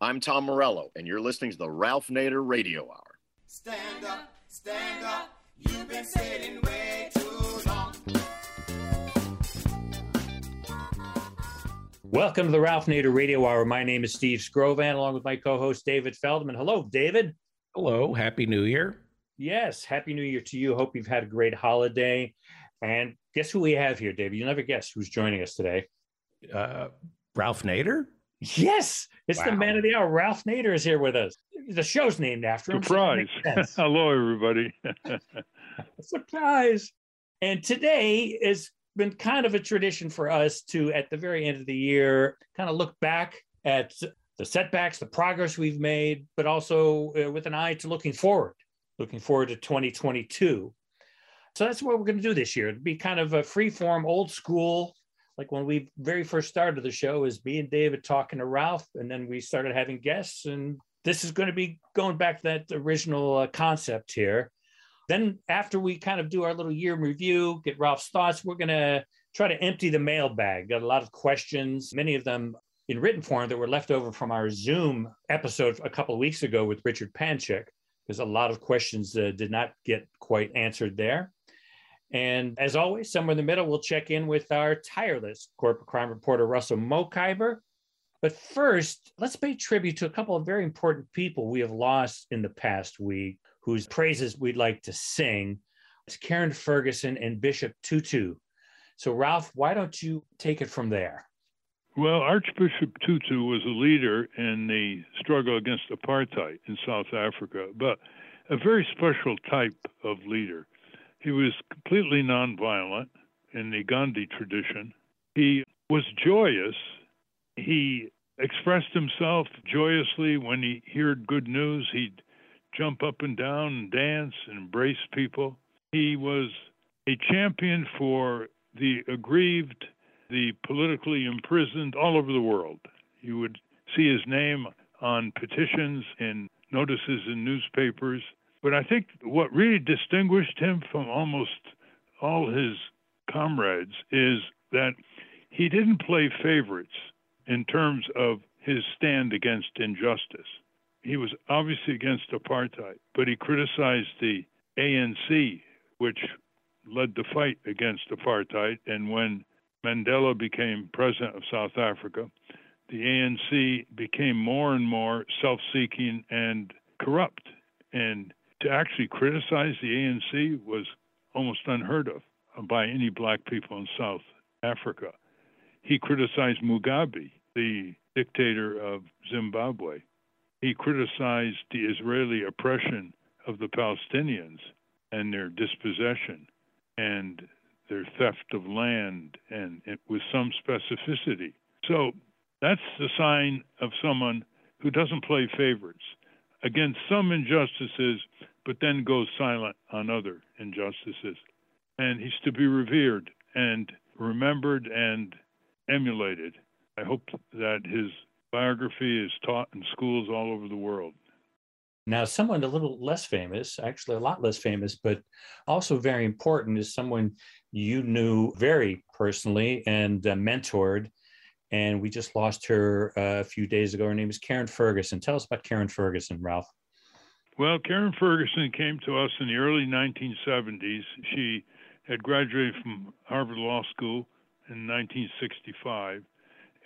I'm Tom Morello, and you're listening to the Ralph Nader Radio Hour. Stand up, stand up. You've been sitting way too long. Welcome to the Ralph Nader Radio Hour. My name is Steve Skrovan, along with my co-host David Feldman. Hello, David. Hello, Happy New Year. Yes, Happy New Year to you. Hope you've had a great holiday. And guess who we have here, David? You'll never guess who's joining us today. Uh, Ralph Nader? Yes, it's the man of the hour. Ralph Nader is here with us. The show's named after him. Surprise. sense. Hello, everybody. Surprise. And today has been kind of a tradition for us to, at the very end of the year, kind of look back at the setbacks, the progress we've made, but also uh, with an eye to looking forward, looking forward to 2022. So that's what we're going to do this year. It'd be kind of a free form, old school, like when we very first started the show, is me and David talking to Ralph, and then we started having guests. And this is going to be going back to that original uh, concept here. Then, after we kind of do our little year review, get Ralph's thoughts, we're going to try to empty the mailbag. Got a lot of questions, many of them in written form that were left over from our Zoom episode a couple of weeks ago with Richard Panchik, because a lot of questions uh, did not get quite answered there. And as always, somewhere in the middle, we'll check in with our tireless corporate crime reporter, Russell Mokhiber. But first, let's pay tribute to a couple of very important people we have lost in the past week whose praises we'd like to sing. It's Karen Ferguson and Bishop Tutu. So, Ralph, why don't you take it from there? well, Archbishop Tutu was a leader in the struggle against apartheid in South Africa, but a very special type of leader. He was completely nonviolent in the Gandhi tradition. He was joyous. He expressed himself joyously when he heard good news. He'd jump up and down and dance and embrace people. He was a champion for the aggrieved, the politically imprisoned all over the world. You would see his name on petitions and notices in newspapers. But I think what really distinguished him from almost all his comrades is that he didn't play favorites in terms of his stand against injustice. He was obviously against apartheid, but he criticized the ANC, which led the fight against apartheid. And when Mandela became president of South Africa, the ANC became more and more self seeking and corrupt. And to actually criticize the ANC was almost unheard of by any black people in South Africa. He criticized Mugabe, the dictator of Zimbabwe. He criticized the Israeli oppression of the Palestinians and their dispossession and their theft of land and it, with some specificity. So that's the sign of someone who doesn't play favorites against some injustices, but then goes silent on other injustices. And he's to be revered and remembered and emulated. I hope that his biography is taught in schools all over the world. Now, someone a little less famous, actually a lot less famous, but also very important, is someone you knew very personally and uh, mentored. And we just lost her uh, a few days ago. Her name is Karen Ferguson. Tell us about Karen Ferguson, Ralph. Well, Karen Ferguson came to us in the early 1970s. She had graduated from Harvard Law School in 1965,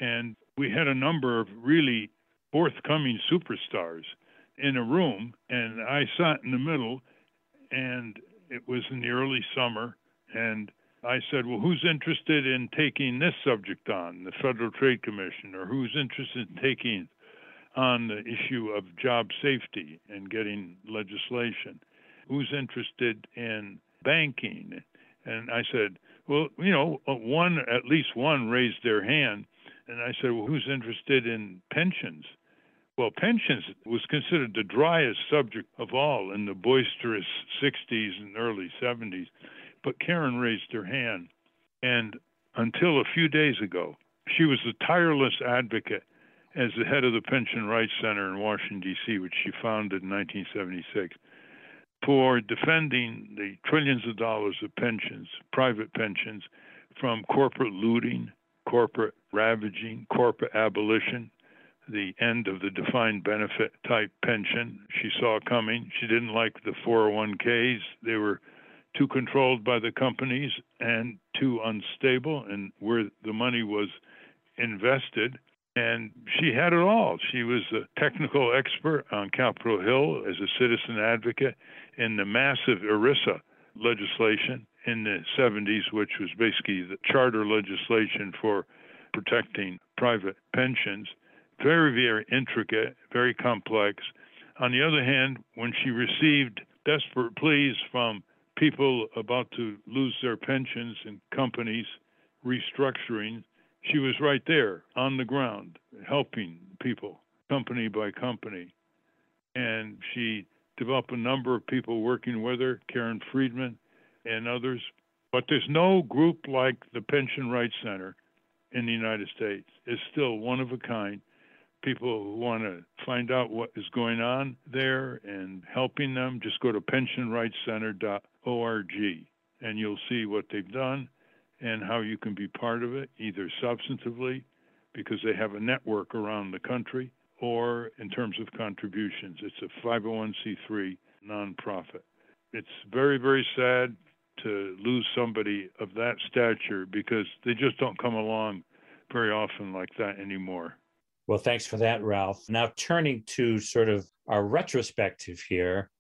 and we had a number of really forthcoming superstars in a room, and I sat in the middle, and it was in the early summer, and I said, Well, who's interested in taking this subject on, the Federal Trade Commission, or who's interested in taking on the issue of job safety and getting legislation? Who's interested in banking? And I said, Well, you know, uh, one, at least one raised their hand. And I said, Well, who's interested in pensions? Well, pensions was considered the driest subject of all in the boisterous 60s and early 70s. But Karen raised her hand. And until a few days ago, she was a tireless advocate as the head of the Pension Rights Center in Washington, D.C., which she founded in 1976, for defending the trillions of dollars of pensions, private pensions, from corporate looting, corporate ravaging, corporate abolition, the end of the defined benefit type pension. She saw coming. She didn't like the 401ks. They were too controlled by the companies and too unstable, and where the money was invested. And she had it all. She was a technical expert on Capitol Hill as a citizen advocate in the massive ERISA legislation in the 70s, which was basically the charter legislation for protecting private pensions. Very, very intricate, very complex. On the other hand, when she received desperate pleas from people about to lose their pensions and companies restructuring, she was right there on the ground helping people, company by company. And she developed a number of people working with her, Karen Friedman and others. But there's no group like the Pension Rights Center in the United States. It's still one of a kind. People who want to find out what is going on there and helping them, just go to pensionrightscenter.org and you'll see what they've done and how you can be part of it, either substantively, because they have a network around the country, or in terms of contributions. It's a 501c3 nonprofit. It's very, very sad to lose somebody of that stature because they just don't come along very often like that anymore. Well, thanks for that, Ralph. Now, turning to sort of our retrospective here,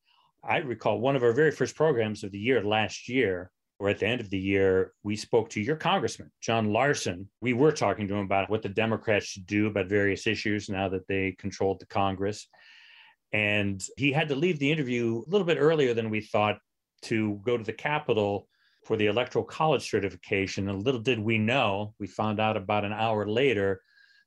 I recall one of our very first programs of the year last year, or at the end of the year, we spoke to your congressman, John Larson. We were talking to him about what the Democrats should do about various issues now that they controlled the Congress. And he had to leave the interview a little bit earlier than we thought to go to the Capitol for the Electoral College certification. And little did we know, we found out about an hour later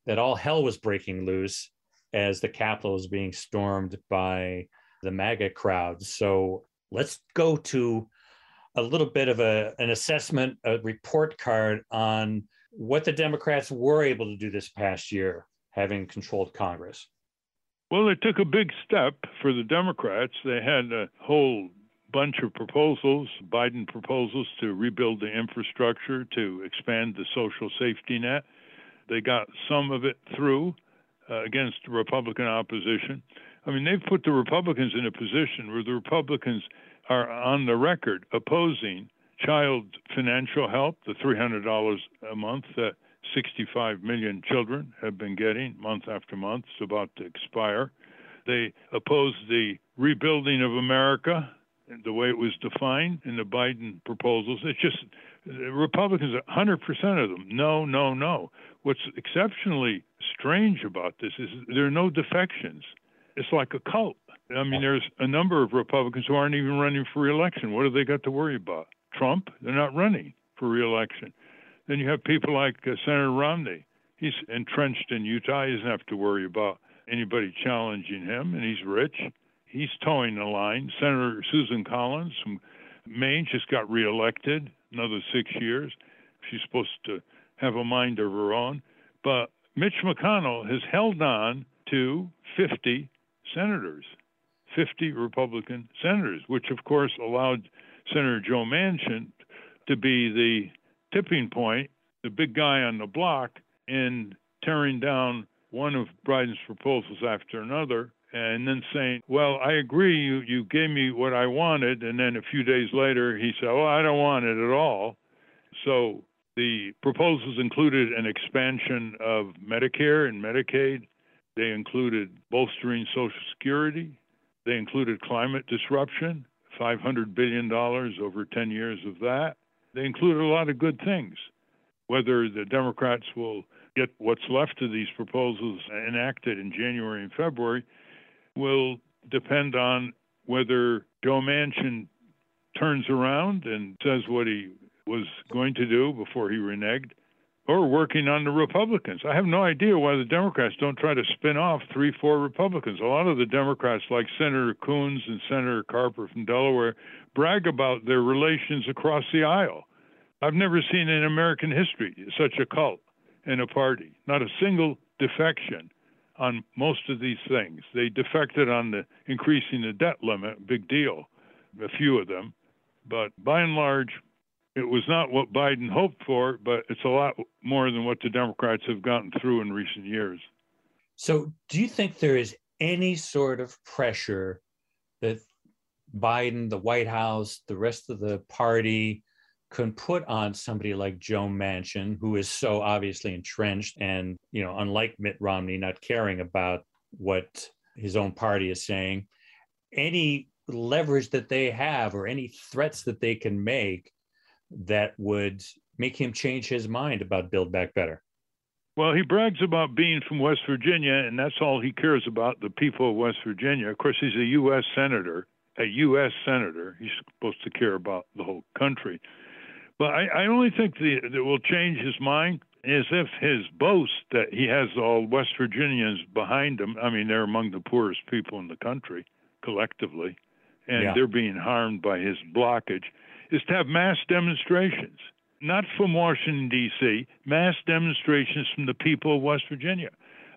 that all hell was breaking loose as the Capitol was being stormed by the MAGA crowd. So let's go to a little bit of a, an assessment, a report card on what the Democrats were able to do this past year, having controlled Congress. Well, it took a big step for the Democrats. They had a whole bunch of proposals, Biden proposals to rebuild the infrastructure, to expand the social safety net. They got some of it through uh, against Republican opposition. I mean, they've put the Republicans in a position where the Republicans are on the record opposing child financial help, the $300 a month that 65 million children have been getting month after month. It's about to expire. They oppose the rebuilding of America, the way it was defined in the Biden proposals. It's just Republicans, 100% of them, no, no, no. What's exceptionally strange about this is there are no defections. It's like a cult. I mean, there's a number of Republicans who aren't even running for reelection. What have they got to worry about? Trump? They're not running for reelection. Then you have people like uh, Senator Romney. He's entrenched in Utah. He doesn't have to worry about anybody challenging him, and he's rich he's toeing the line. Senator Susan Collins from Maine just got reelected, another six years. She's supposed to have a mind of her own. But Mitch McConnell has held on to 50 senators, 50 Republican senators, which of course allowed Senator Joe Manchin to be the tipping point, the big guy on the block in tearing down one of Biden's proposals after another and then saying, "Well, I agree. You you gave me what I wanted," and then a few days later he said, "Well, I don't want it at all." So the proposals included an expansion of Medicare and Medicaid. They included bolstering Social Security. They included climate disruption, $500 billion over 10 years of that. They included a lot of good things. Whether the Democrats will get what's left of these proposals enacted in January and February will depend on whether Joe Manchin turns around and says what he was going to do before he reneged, or working on the Republicans. I have no idea why the Democrats don't try to spin off three, four Republicans. A lot of the Democrats, like Senator Coons and Senator Carper from Delaware, brag about their relations across the aisle. I've never seen in American history such a cult in a party, not a single defection on most of these things. They defected on the increasing the debt limit, big deal, a few of them. But by and large, it was not what Biden hoped for, but it's a lot more than what the Democrats have gotten through in recent years. So, do you think there is any sort of pressure that Biden, the White House, the rest of the party can put on somebody like Joe Manchin, who is so obviously entrenched and, you know, unlike Mitt Romney, not caring about what his own party is saying, any leverage that they have or any threats that they can make that would make him change his mind about Build Back Better? Well, he brags about being from West Virginia, and that's all he cares about the people of West Virginia. Of course, he's a U.S. Senator. A U.S. Senator. He's supposed to care about the whole country. But I, I only think the, that will change his mind is if his boast that he has all West Virginians behind him. I mean, they're among the poorest people in the country collectively, and Yeah. they're being harmed by his blockage, is to have mass demonstrations, not from Washington, D.C., mass demonstrations from the people of West Virginia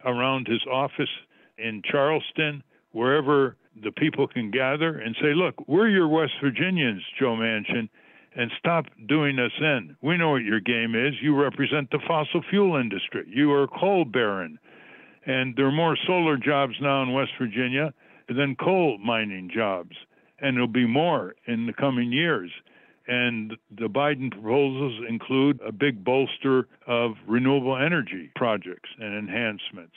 around his office in Charleston, wherever the people can gather and say, look, we're your West Virginians, Joe Manchin, and stop doing us in. We know what your game is. You represent the fossil fuel industry. You are a coal baron. And there are more solar jobs now in West Virginia than coal mining jobs. And there'll be more in the coming years. And the Biden proposals include a big bolster of renewable energy projects and enhancements.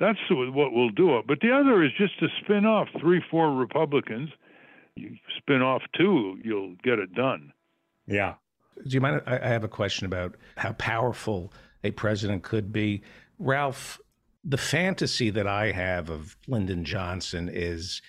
That's what will do it. But the other is just to spin off three, four Republicans. You spin off two, you'll get it done. Yeah. Do you mind? I have a question about how powerful a president could be. Ralph, the fantasy that I have of Lyndon Johnson is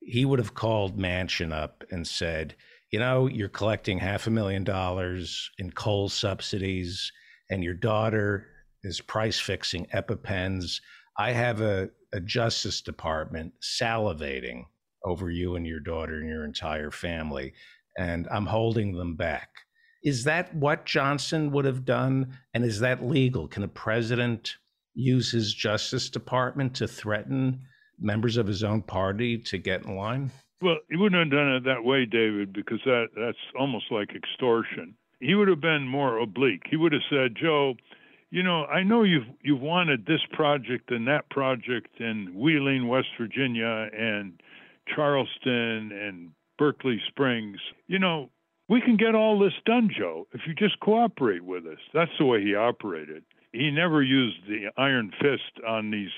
he would have called Manchin up and said, you know, you're collecting half a million dollars in coal subsidies, and your daughter is price fixing EpiPens. I have a, a Justice Department salivating over you and your daughter and your entire family, and I'm holding them back. Is that what Johnson would have done? And is that legal? Can a president use his Justice Department to threaten members of his own party to get in line? Well, he wouldn't have done it that way, David, because that that's almost like extortion. He would have been more oblique. He would have said, "Joe, you know, I know you've you've wanted this project and that project in Wheeling, West Virginia, and Charleston and Berkeley Springs. You know, we can get all this done, Joe, if you just cooperate with us." That's the way he operated. He never used the iron fist on these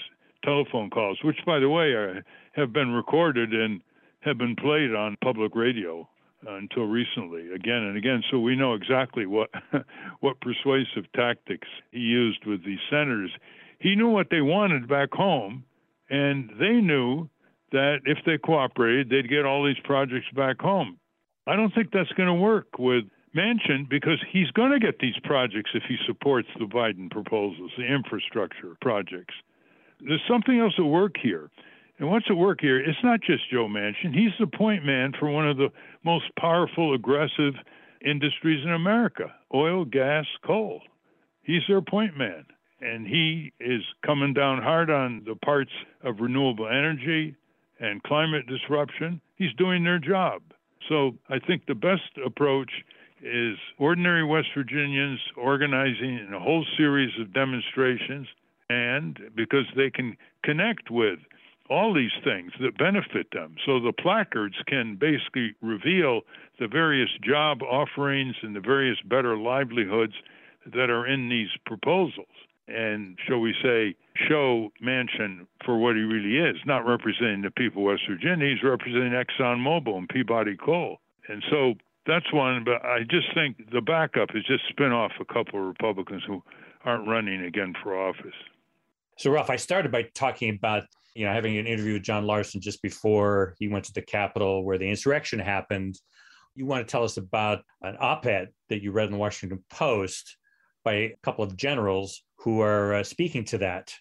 telephone calls, which, by the way, are, have been recorded and have been played on public radio uh, until recently, again and again. So we know exactly what what persuasive tactics he used with these senators. He knew what they wanted back home, and they knew that if they cooperated, they'd get all these projects back home. I don't think that's going to work with Manchin because he's going to get these projects if he supports the Biden proposals, the infrastructure projects. There's something else at work here. And what's at work here? It's not just Joe Manchin. He's the point man for one of the most powerful, aggressive industries in America oil, gas, coal. He's their point man. And he is coming down hard on the parts of renewable energy and climate disruption. He's doing their job. So I think the best approach is ordinary West Virginians organizing in a whole series of demonstrations, and because they can connect with all these things that benefit them. So the placards can basically reveal the various job offerings and the various better livelihoods that are in these proposals. And shall we say, show Manchin for what he really is, not representing the people of West Virginia, he's representing ExxonMobil and Peabody Coal. And so that's one, but I just think the backup is just spin off a couple of Republicans who aren't running again for office. So, Ralph, I started by talking about you know having an interview with John Larson just before he went to the Capitol where the insurrection happened. You want to tell us about an op-ed that you read in the Washington Post by a couple of generals who are uh, speaking to that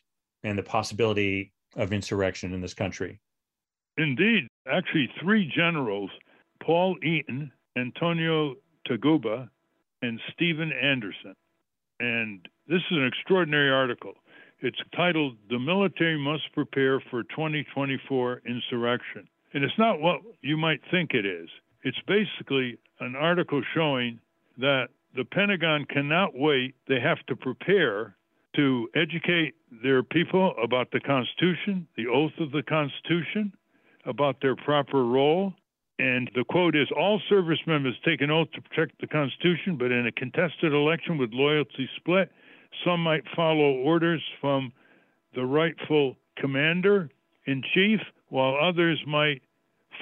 and the possibility of insurrection in this country. Indeed, actually, three generals Paul Eaton, Antonio Taguba, and Stephen Anderson. And this is an extraordinary article. It's titled The Military Must Prepare for 2024 Insurrection. And it's not what you might think it is. It's basically an article showing that the Pentagon cannot wait. They have to prepare to educate their people about the Constitution, the oath of the Constitution, about their proper role. And the quote is All service members take an oath to protect the Constitution, but in a contested election with loyalty split, some might follow orders from the rightful commander in chief, while others might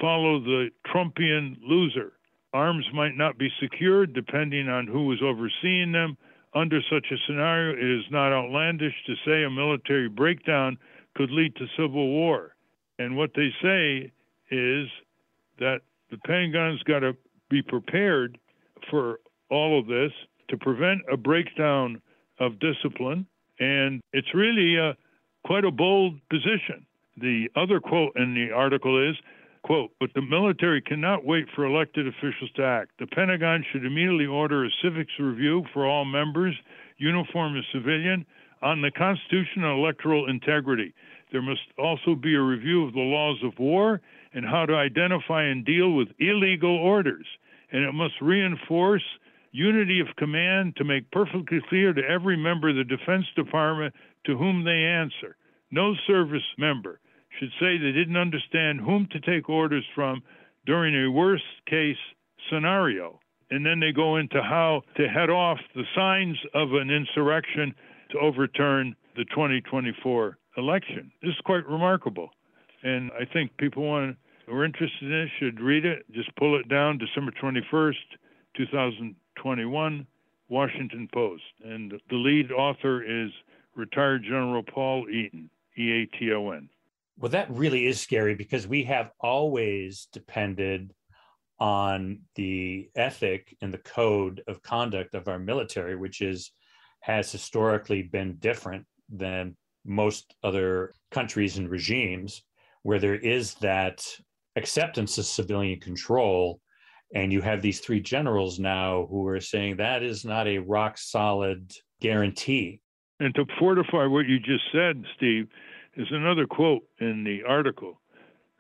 follow the Trumpian loser. Arms might not be secured depending on who was overseeing them. Under such a scenario, it is not outlandish to say a military breakdown could lead to civil war. And what they say is that the Pentagon's got to be prepared for all of this to prevent a breakdown of discipline. And it's really uh, quite a bold position. The other quote in the article is quote, but the military cannot wait for elected officials to act. The Pentagon should immediately order a civics review for all members, uniform and civilian, on the Constitution and electoral integrity. There must also be a review of the laws of war and how to identify and deal with illegal orders. And it must reinforce unity of command to make perfectly clear to every member of the Defense Department to whom they answer. No service member should say they didn't understand whom to take orders from during a worst case scenario. And then they go into how to head off the signs of an insurrection to overturn the 2024 election. This is quite remarkable. And I think people want who are interested in it should read it. Just pull it down December 21st, 2021, Washington Post. And the lead author is retired General Paul Eaton, E A T O N. Well, that really is scary because we have always depended on the ethic and the code of conduct of our military, which is has historically been different than most other countries and regimes, where there is that acceptance of civilian control. And you have these three generals now who are saying that is not a rock solid guarantee. And to fortify what you just said, Steve, is another quote in the article.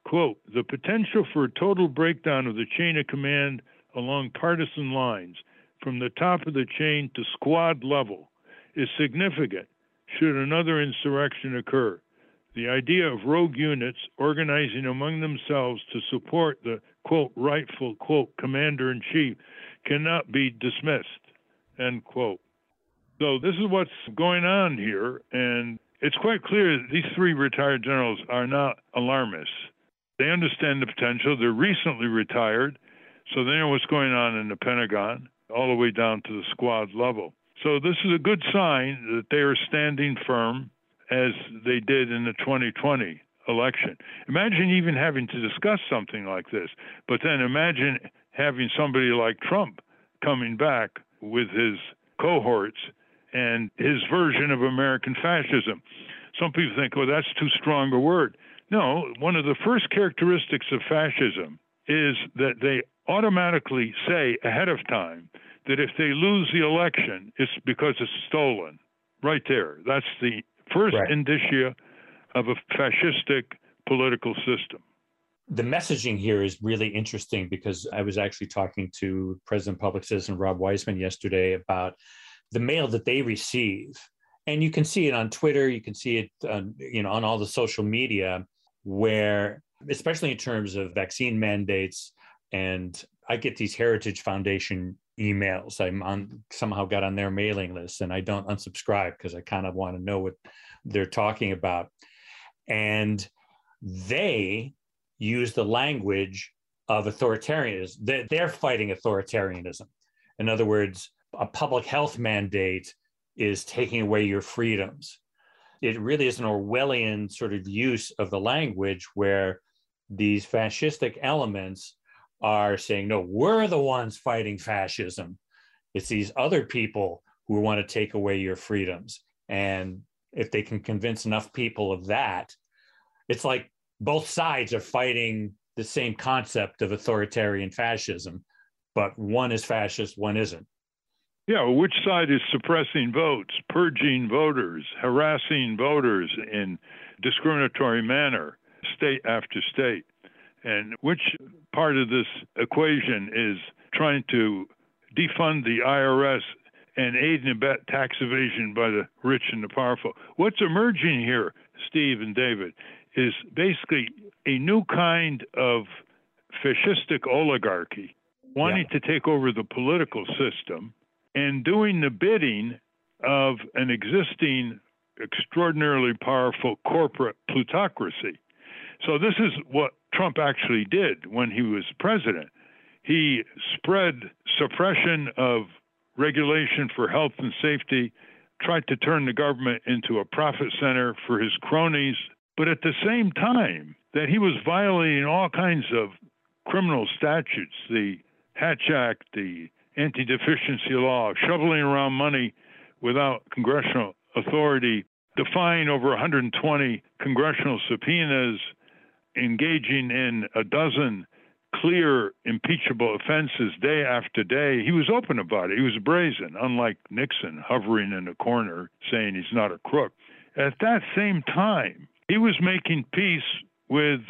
Quote, the potential for a total breakdown of the chain of command along partisan lines from the top of the chain to squad level is significant should another insurrection occur. The idea of rogue units organizing among themselves to support the quote rightful quote commander in chief cannot be dismissed end quote. So this is what's going on here, and it's quite clear that these three retired generals are not alarmists. They understand the potential. They're recently retired, so they know what's going on in the Pentagon, all the way down to the squad level. So this is a good sign that they are standing firm as they did in the 2020 election. Imagine even having to discuss something like this, but then imagine having somebody like Trump coming back with his cohorts and his version of American fascism. Some people think, oh, that's too strong a word. No, one of the first characteristics of fascism is that they automatically say ahead of time that if they lose the election, it's because it's stolen. Right there. That's the first right. indicia of a fascistic political system. The messaging here is really interesting because I was actually talking to President Public Citizen Rob Weissman yesterday about the mail that they receive and you can see it on twitter you can see it on, you know on all the social media where especially in terms of vaccine mandates and i get these heritage foundation emails. I'm on somehow got on their mailing list and i don't unsubscribe because i kind of want to know what they're talking about. And they use the language of authoritarianism. They're fighting authoritarianism. In other words a public health mandate is taking away your freedoms. It really is an Orwellian sort of use of the language where these fascistic elements are saying, no, we're the ones fighting fascism. It's these other people who want to take away your freedoms. And if they can convince enough people of that, it's like both sides are fighting the same concept of authoritarian fascism, but one is fascist, one isn't. Yeah, which side is suppressing votes, purging voters, harassing voters in discriminatory manner, state after state? And which part of this equation is trying to defund the IRS and aid and abet tax evasion by the rich and the powerful. What's emerging here, Steve and David, is basically a new kind of fascistic oligarchy wanting yeah. to take over the political system and doing the bidding of an existing extraordinarily powerful corporate plutocracy. So, this is what Trump actually did when he was president. He spread suppression of regulation for health and safety, tried to turn the government into a profit center for his cronies, but at the same time that he was violating all kinds of criminal statutes, the Hatch Act, the anti deficiency law, shoveling around money without congressional authority, defying over 120 congressional subpoenas, engaging in a dozen clear impeachable offenses day after day. He was open about it. He was brazen, unlike Nixon hovering in a corner saying he's not a crook. At that same time, he was making peace with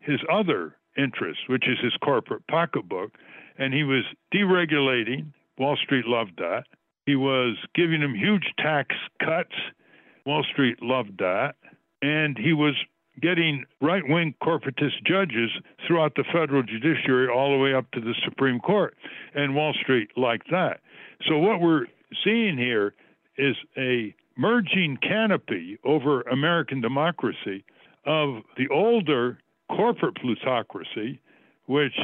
his other interests, which is his corporate pocketbook, and he was deregulating. Wall Street loved that. He was giving them huge tax cuts. Wall Street loved that. And he was getting right wing corporatist judges throughout the federal judiciary all the way up to the Supreme Court. And Wall Street like that. So what we're seeing here is a merging canopy over American democracy of the older corporate plutocracy, which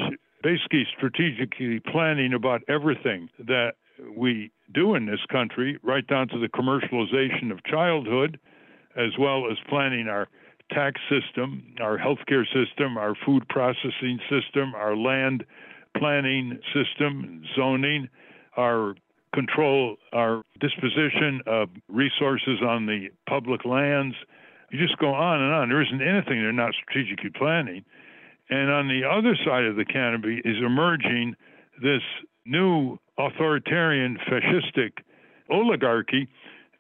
basically strategically planning about everything that we do in this country, right down to the commercialization of childhood, as well as planning our tax system, our healthcare system, our food processing system, our land planning system, zoning, our control, our disposition of resources on the public lands. You just go on and on. There isn't anything they're not strategically planning. And on the other side of the canopy is emerging this new authoritarian fascistic oligarchy.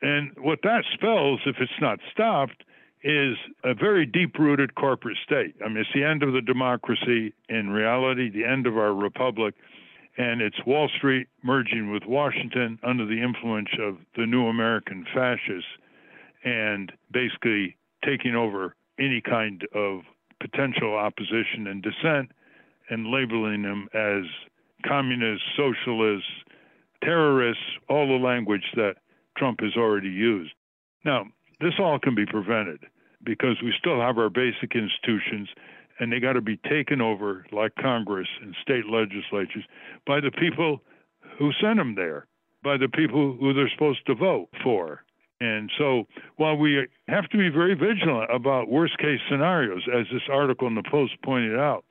And what that spells, if it's not stopped, is a very deep rooted corporate state. I mean, it's the end of the democracy in reality, the end of our republic, and it's Wall Street merging with Washington under the influence of the new American fascists and basically taking over any kind of potential opposition and dissent and labeling them as communists, socialists, terrorists, all the language that Trump has already used. Now, this all can be prevented because we still have our basic institutions and they got to be taken over like Congress and state legislatures by the people who sent them there, by the people who they're supposed to vote for. And so, while we have to be very vigilant about worst case scenarios, as this article in the Post pointed out,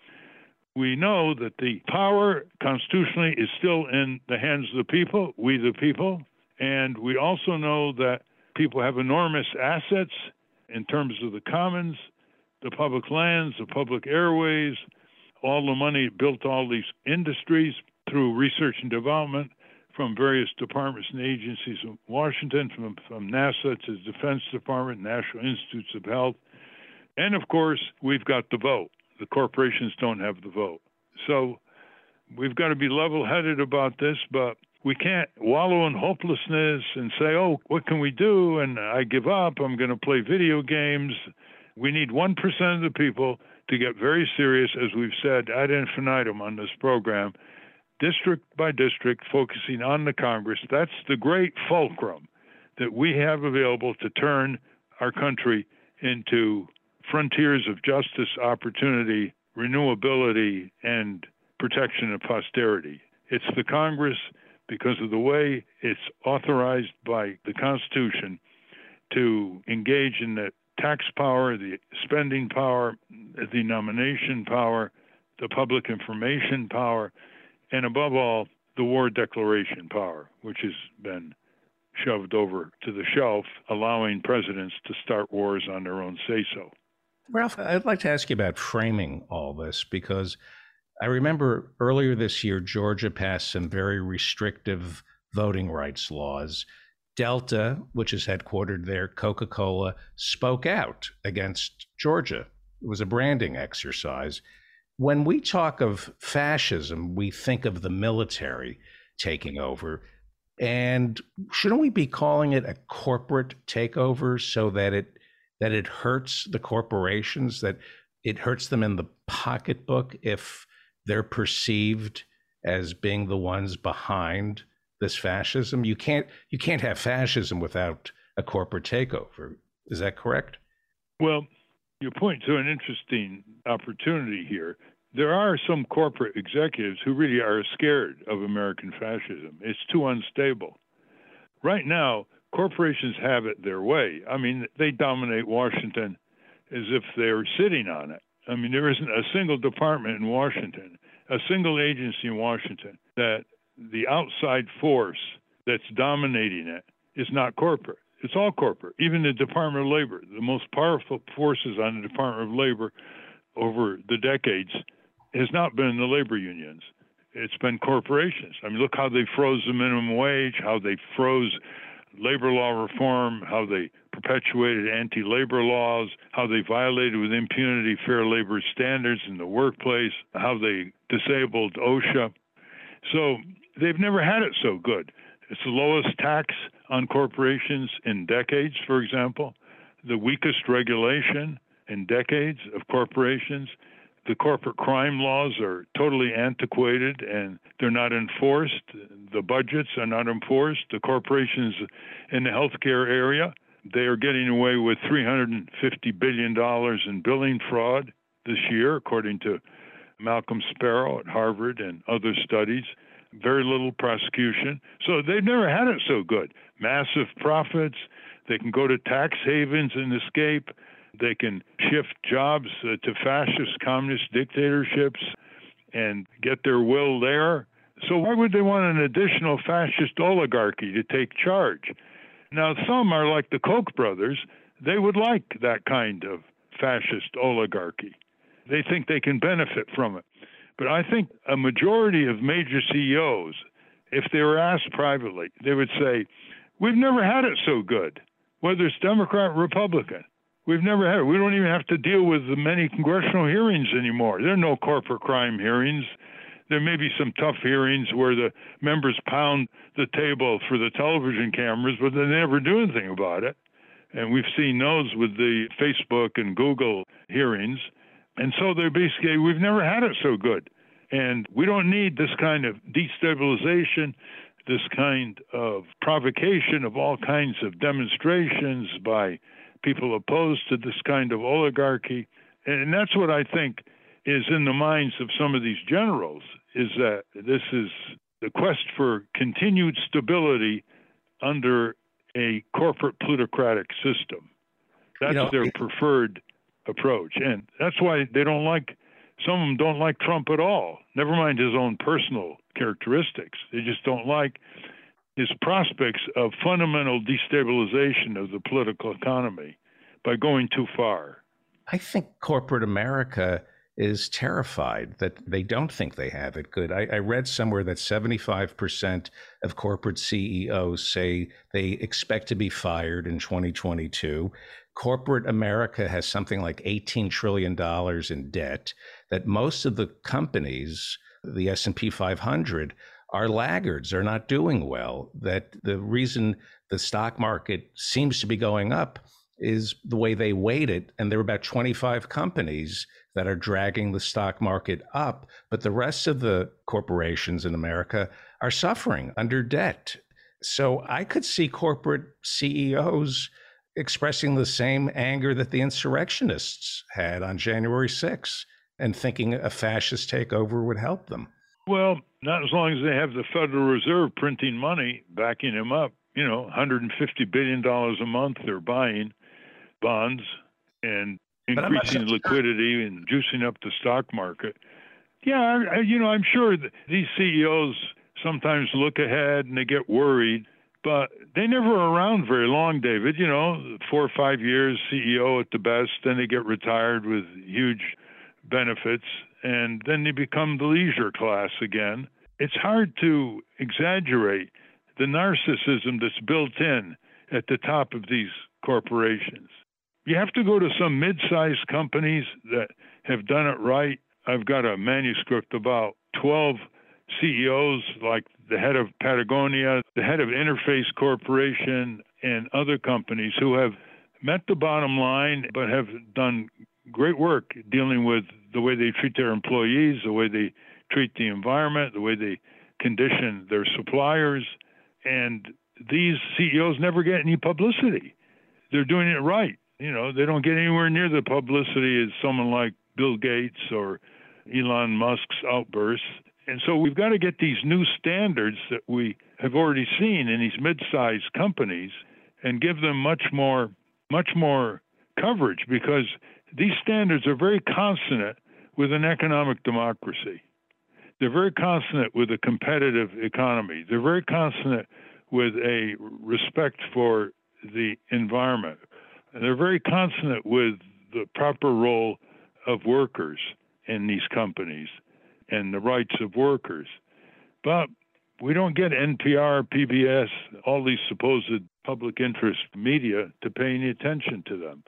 we know that the power constitutionally is still in the hands of the people, we the people. And we also know that people have enormous assets in terms of the commons, the public lands, the public airways, all the money built all these industries through research and development from various departments and agencies in Washington, from, from NASA to the Defense Department, National Institutes of Health. And of course, we've got the vote. The corporations don't have the vote. So we've got to be level headed about this, but we can't wallow in hopelessness and say, oh, what can we do? And I give up. I'm going to play video games. We need 1% of the people to get very serious, as we've said ad infinitum on this program, district by district, focusing on the Congress. That's the great fulcrum that we have available to turn our country into frontiers of justice, opportunity, renewability, and protection of posterity. It's the Congress because of the way it's authorized by the Constitution to engage in the tax power, the spending power, the nomination power, the public information power, and above all, the war declaration power, which has been shoved over to the shelf, allowing presidents to start wars on their own say so. Ralph, I'd like to ask you about framing all this because I remember earlier this year, Georgia passed some very restrictive voting rights laws. Delta, which is headquartered there, Coca Cola, spoke out against Georgia. It was a branding exercise. When we talk of fascism, we think of the military taking over. And shouldn't we be calling it a corporate takeover so that it that it hurts the corporations, that it hurts them in the pocketbook if they're perceived as being the ones behind this fascism? You can't you can't have fascism without a corporate takeover. Is that correct? Well, you point to an interesting opportunity here. There are some corporate executives who really are scared of American fascism. It's too unstable. Right now, corporations have it their way. I mean, they dominate Washington as if they're sitting on it. I mean, there isn't a single department in Washington, a single agency in Washington that the outside force that's dominating it is not corporate. It's all corporate. Even the Department of Labor, the most powerful forces on the Department of Labor over the decades, has not been the labor unions. It's been corporations. I mean, look how they froze the minimum wage, how they froze labor law reform, how they perpetuated anti labor laws, how they violated with impunity fair labor standards in the workplace, how they disabled OSHA. So they've never had it so good. It's the lowest tax on corporations in decades, for example, the weakest regulation in decades of corporations. The corporate crime laws are totally antiquated and they're not enforced. The budgets are not enforced. The corporations in the healthcare area, they are getting away with $350 billion in billing fraud this year, according to Malcolm Sparrow at Harvard and other studies. Very little prosecution. So they've never had it so good. Massive profits. They can go to tax havens and escape. They can shift jobs uh, to fascist communist dictatorships and get their will there. So, why would they want an additional fascist oligarchy to take charge? Now, some are like the Koch brothers, they would like that kind of fascist oligarchy. They think they can benefit from it. But I think a majority of major CEOs, if they were asked privately, they would say, We've never had it so good, whether it's Democrat or Republican. We've never had it. We don't even have to deal with the many congressional hearings anymore. There are no corporate crime hearings. There may be some tough hearings where the members pound the table for the television cameras, but they never do anything about it. And we've seen those with the Facebook and Google hearings. And so they're basically, we've never had it so good. And we don't need this kind of destabilization, this kind of provocation of all kinds of demonstrations by people opposed to this kind of oligarchy. And that's what I think is in the minds of some of these generals is that this is the quest for continued stability under a corporate plutocratic system. That's you know, their preferred approach. And that's why they don't like some of them don't like Trump at all. Never mind his own personal characteristics. They just don't like his prospects of fundamental destabilization of the political economy by going too far. I think corporate America is terrified that they don't think they have it good. I, I, read somewhere that 75% of corporate CEOs say they expect to be fired in 2022. Corporate America has something like $18 trillion in debt, that most of the companies, the S&P 500, are laggards, are not doing well, that the reason the stock market seems to be going up is the way they weight it. And there are about 25 companies that are dragging the stock market up, but the rest of the corporations in America are suffering under debt. So I could see corporate CEOs expressing the same anger that the insurrectionists had on January 6th and thinking a fascist takeover would help them. Well, not as long as they have the Federal Reserve printing money, backing them up. You know, $150 billion a month they're buying bonds and increasing liquidity and juicing up the stock market. Yeah, I, you know, I'm sure these CEOs sometimes look ahead and they get worried, but they never are around very long, David. You know, four or five years CEO at the best, then they get retired with huge benefits, and then they become the leisure class again. It's hard to exaggerate the narcissism that's built in at the top of these corporations. You have to go to some mid sized companies that have done it right. I've got a manuscript about 12 CEOs like the head of Patagonia, the head of Interface Corporation, and other companies who have met the bottom line but have done great work dealing with the way they treat their employees, the way they treat the environment, the way they condition their suppliers. And these CEOs never get any publicity. They're doing it right. You know, they don't get anywhere near the publicity as someone like Bill Gates or Elon Musk's outbursts. And so we've got to get these new standards that we have already seen in these mid-sized companies and give them much more much more coverage because these standards are very consonant with an economic democracy. They're very consonant with a competitive economy. They're very consonant with a respect for the environment. And they're very consonant with the proper role of workers in these companies and the rights of workers. But we don't get NPR, PBS, all these supposed public interest media to pay any attention to them,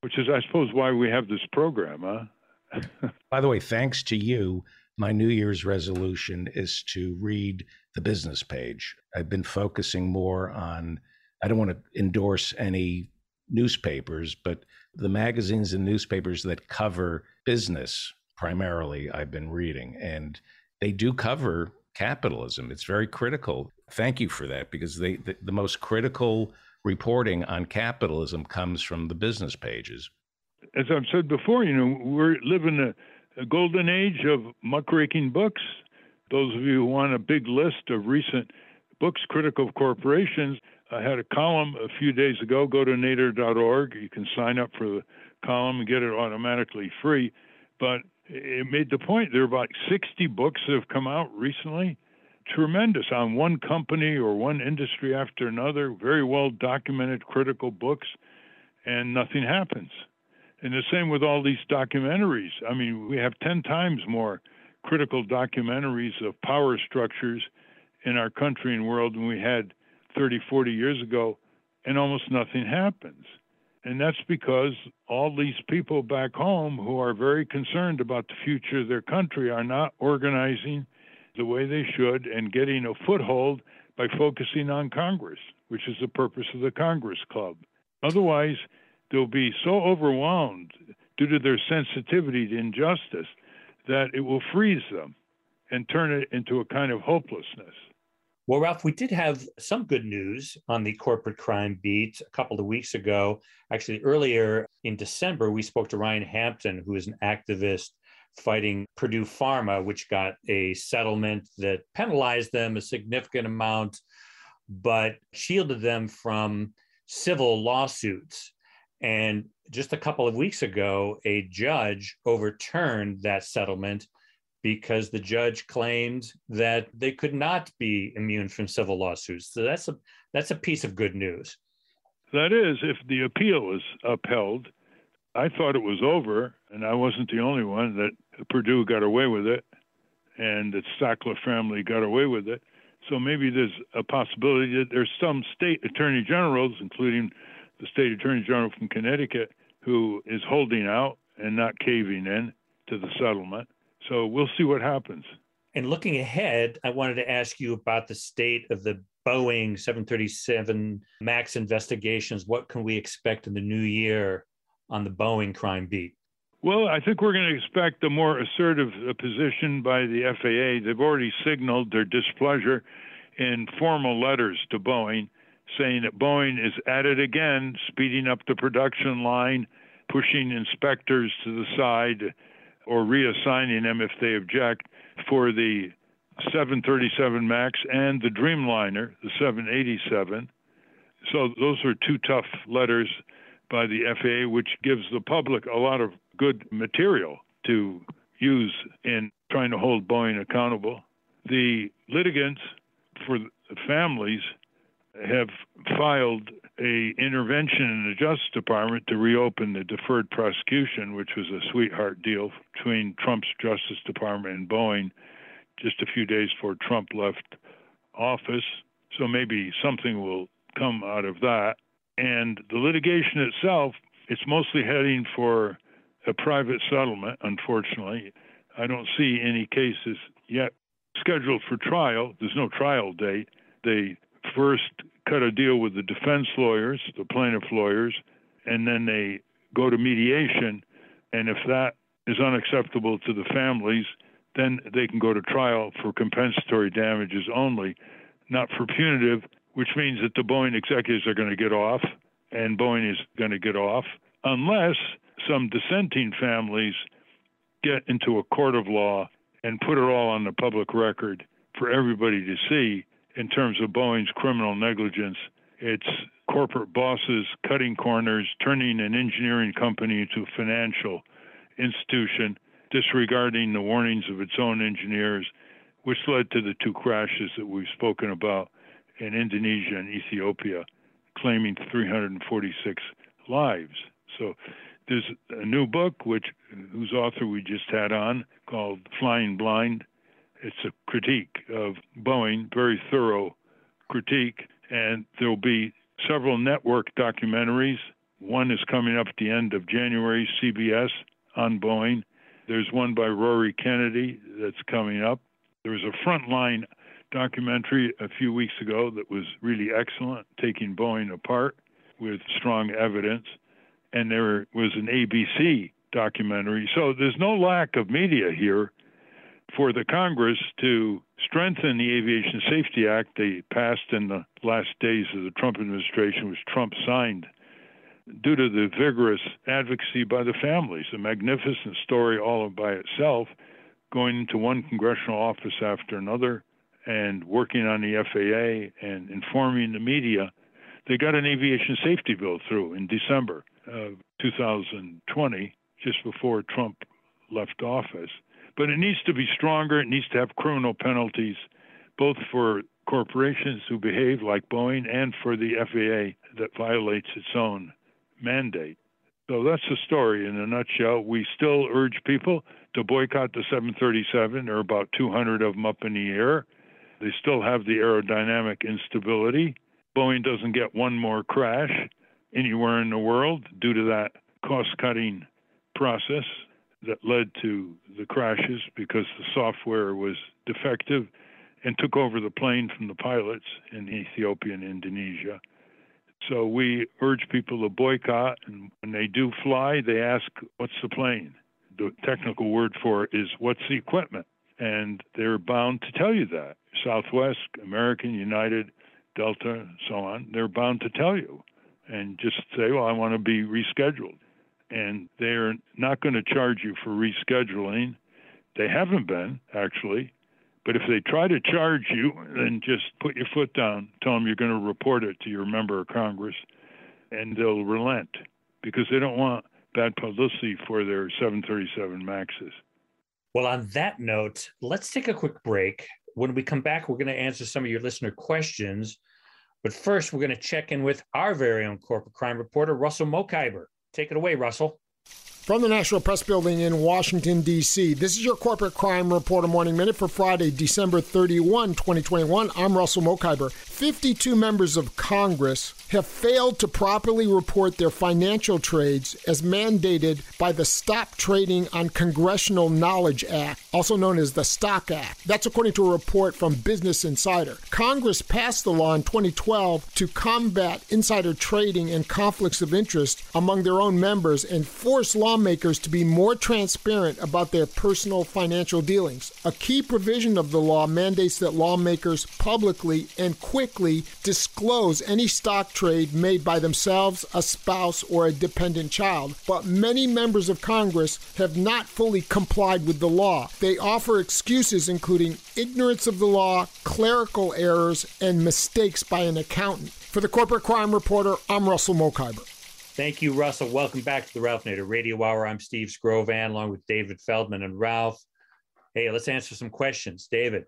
which is, I suppose, why we have this program, huh? By the way, thanks to you, my New Year's resolution is to read the business page. I've been focusing more on, I don't want to endorse any newspapers, but the magazines and newspapers that cover business primarily, I've been reading. And they do cover capitalism. It's very critical. Thank you for that because they, the, the most critical reporting on capitalism comes from the business pages. As I've said before, you know, we're living a, a golden age of muckraking books. Those of you who want a big list of recent books critical of corporations, I had a column a few days ago. Go to nader.org. You can sign up for the column and get it automatically free. But it made the point there are about 60 books that have come out recently tremendous on one company or one industry after another very well documented critical books and nothing happens and the same with all these documentaries i mean we have 10 times more critical documentaries of power structures in our country and world than we had 30 40 years ago and almost nothing happens and that's because all these people back home who are very concerned about the future of their country are not organizing the way they should and getting a foothold by focusing on Congress, which is the purpose of the Congress Club. Otherwise, they'll be so overwhelmed due to their sensitivity to injustice that it will freeze them and turn it into a kind of hopelessness. Well, Ralph, we did have some good news on the corporate crime beat a couple of weeks ago. Actually, earlier in December, we spoke to Ryan Hampton, who is an activist fighting Purdue Pharma, which got a settlement that penalized them a significant amount, but shielded them from civil lawsuits. And just a couple of weeks ago, a judge overturned that settlement because the judge claimed that they could not be immune from civil lawsuits. So that's a that's a piece of good news. That is, if the appeal is upheld, I thought it was over, and I wasn't the only one that Purdue got away with it, and the Sackler family got away with it. So maybe there's a possibility that there's some state attorney generals, including the state attorney general from Connecticut, who is holding out and not caving in to the settlement. So we'll see what happens. And looking ahead, I wanted to ask you about the state of the Boeing 737 MAX investigations. What can we expect in the new year on the Boeing crime beat? Well, I think we're going to expect a more assertive uh, position by the FAA. They've already signaled their displeasure in formal letters to Boeing, saying that Boeing is at it again, speeding up the production line, pushing inspectors to the side, or reassigning them if they object for the 737 MAX and the Dreamliner, the 787. So those are two tough letters by the FAA, which gives the public a lot of good material to use in trying to hold Boeing accountable. The litigants for the families have filed a intervention in the Justice Department to reopen the deferred prosecution, which was a sweetheart deal between Trump's Justice Department and Boeing just a few days before Trump left office. So maybe something will come out of that. And the litigation itself, it's mostly heading for a private settlement, unfortunately. I don't see any cases yet scheduled for trial. There's no trial date. They first cut a deal with the defense lawyers, the plaintiff lawyers, and then they go to mediation. And if that is unacceptable to the families, then they can go to trial for compensatory damages only, not for punitive, which means that the Boeing executives are going to get off, and Boeing is going to get off, unless some dissenting families get into a court of law and put it all on the public record for everybody to see in terms of Boeing's criminal negligence. It's corporate bosses cutting corners, turning an engineering company into a financial institution, disregarding the warnings of its own engineers, which led to the two crashes that we've spoken about in Indonesia and Ethiopia, claiming 346 lives. So there's a new book which whose author we just had on called Flying Blind. It's a critique of Boeing, very thorough critique, and there'll be several network documentaries. One is coming up at the end of January, CBS on Boeing. There's one by Rory Kennedy that's coming up. There was a frontline documentary a few weeks ago that was really excellent, taking Boeing apart with strong evidence and there was an ABC documentary. So there's no lack of media here for the Congress to strengthen the Aviation Safety Act they passed in the last days of the Trump administration, which Trump signed, due to the vigorous advocacy by the families. A magnificent story all by itself, going into one congressional office after another and working on the FAA and informing the media. They got an aviation safety bill through in December of 2020, just before Trump left office. But it needs to be stronger. It needs to have criminal penalties, both for corporations who behave like Boeing and for the FAA that violates its own mandate. So that's the story in a nutshell. We still urge people to boycott the 737. There are about 200 of them up in the air. They still have the aerodynamic instability. Boeing doesn't get one more crash anywhere in the world due to that cost cutting process that led to the crashes because the software was defective and took over the plane from the pilots in Ethiopia and Indonesia. So we urge people to boycott, and when they do fly, they ask, What's the plane? The technical word for it is, What's the equipment? And they're bound to tell you that. Southwest, American, United, Delta, so on, they're bound to tell you and just say, well, I want to be rescheduled. And they're not going to charge you for rescheduling. They haven't been, actually. But if they try to charge you, then just put your foot down, tell them you're going to report it to your member of Congress, and they'll relent because they don't want bad publicity for their 737 Maxes. Well, on that note, let's take a quick break. When we come back, we're going to answer some of your listener questions. But first, we're going to check in with our very own corporate crime reporter, Russell Mokhiber. Take it away, Russell. From the National Press Building in Washington, D.C., this is your Corporate Crime Reporter Morning Minute for Friday, December 31, 2021. I'm Russell Mokhiber. 52 members of Congress have failed to properly report their financial trades as mandated by the Stop Trading on Congressional Knowledge Act, also known as the STOCK Act. That's according to a report from Business Insider. Congress passed the law in 2012 to combat insider trading and conflicts of interest among their own members and force lawmakers to be more transparent about their personal financial dealings. A key provision of the law mandates that lawmakers publicly and quickly disclose any stock trade made by themselves, a spouse, or a dependent child. But many members of Congress have not fully complied with the law. They offer excuses including ignorance of the law, clerical errors, and mistakes by an accountant. For the Corporate Crime Reporter, I'm Russell Mokhiber. Thank you, Russell. Welcome back to the Ralph Nader Radio Hour. I'm Steve Skrovan, along with David Feldman and Ralph. Hey, let's answer some questions. David.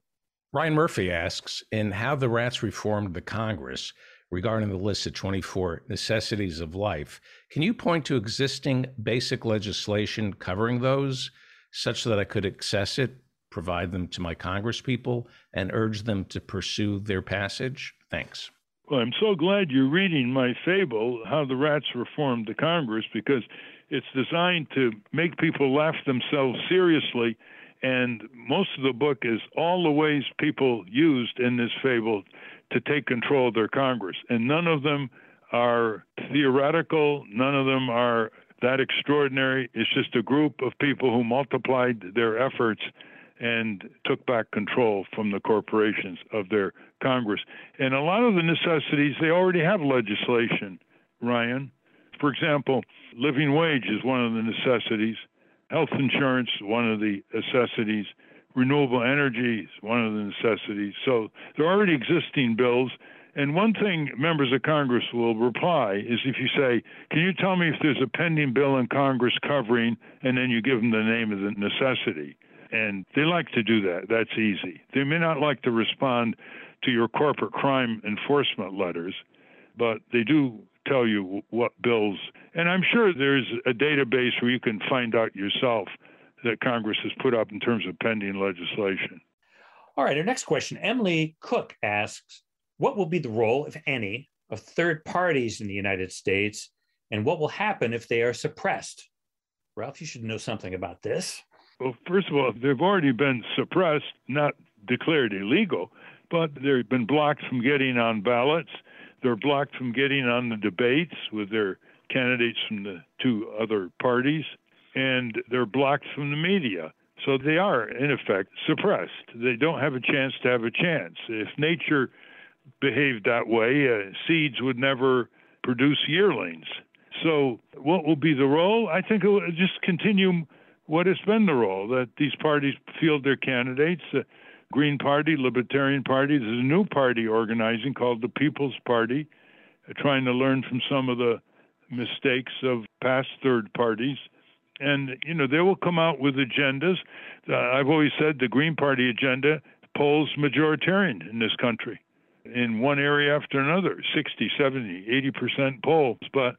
Ryan Murphy asks In how the rats reformed the Congress, regarding the list of 24 necessities of life. Can you point to existing basic legislation covering those such that I could access it, provide them to my congresspeople, and urge them to pursue their passage? Thanks. Well, I'm so glad you're reading my fable, How the Rats Reformed the Congress, because it's designed to make people laugh themselves seriously And most of the book is all the ways people used in this fable to take control of their Congress. And none of them are theoretical, none of them are that extraordinary. It's just a group of people who multiplied their efforts and took back control from the corporations of their Congress. And a lot of the necessities, they already have legislation, Ryan. For example, living wage is one of the necessities, health insurance, one of the necessities, renewable energy is one of the necessities. So there are already existing bills. And one thing members of Congress will reply is if you say, Can you tell me if there's a pending bill in Congress covering, and then you give them the name of the necessity. And they like to do that. That's easy. They may not like to respond to your corporate crime enforcement letters, but they do tell you what bills. And I'm sure there's a database where you can find out yourself that Congress has put up in terms of pending legislation. All right, our next question. Emily Cook asks What will be the role, if any, of third parties in the United States, and what will happen if they are suppressed? Ralph, you should know something about this. Well, first of all, they've already been suppressed, not declared illegal, but they've been blocked from getting on ballots. They're blocked from getting on the debates with their candidates from the two other parties, and they're blocked from the media. So they are, in effect, suppressed. They don't have a chance to have a chance. If nature behaved that way, uh, seeds would never produce yearlings. So, what will be the role? I think it will just continue what has been the role that these parties field their candidates. Uh, Green Party, Libertarian Party. There's a new party organizing called the People's Party, uh, trying to learn from some of the mistakes of past third parties. And, you know, they will come out with agendas. Uh, I've always said the Green Party agenda polls majoritarian in this country in one area after another 60, 70, 80% polls. But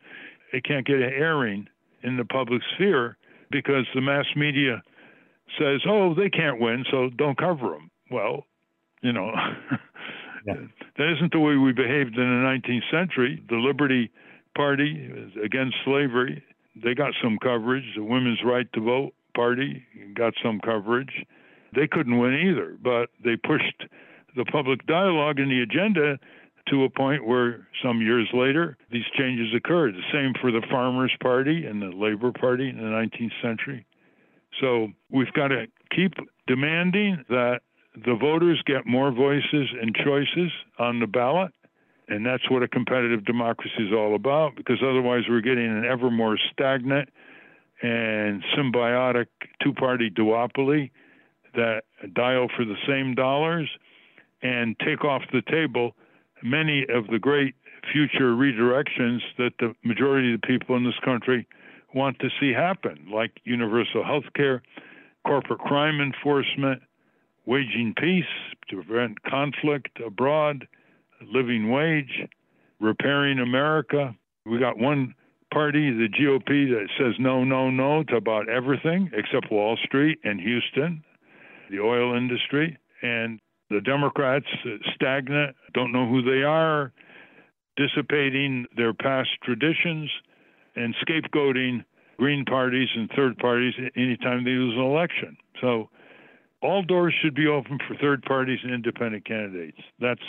it can't get an airing in the public sphere because the mass media says, oh, they can't win, so don't cover them well, you know, yeah. that isn't the way we behaved in the 19th century. The Liberty Party against slavery, they got some coverage. The Women's Right to Vote Party got some coverage. They couldn't win either, but they pushed the public dialogue and the agenda to a point where some years later these changes occurred. The same for the Farmers Party and the Labor Party in the 19th century. So we've got to keep demanding that the voters get more voices and choices on the ballot. And that's what a competitive democracy is all about, because otherwise we're getting an ever more stagnant and symbiotic two party duopoly that dial for the same dollars and take off the table many of the great future redirections that the majority of the people in this country want to see happen, like universal health care, corporate crime enforcement, waging peace to prevent conflict abroad, living wage, repairing America. We got one party, the GOP, that says no, no, no to about everything except Wall Street and Houston, the oil industry. And the Democrats, uh, stagnant, don't know who they are, dissipating their past traditions, and scapegoating green parties and third parties anytime they lose an election. So all doors should be open for third parties and independent candidates. That's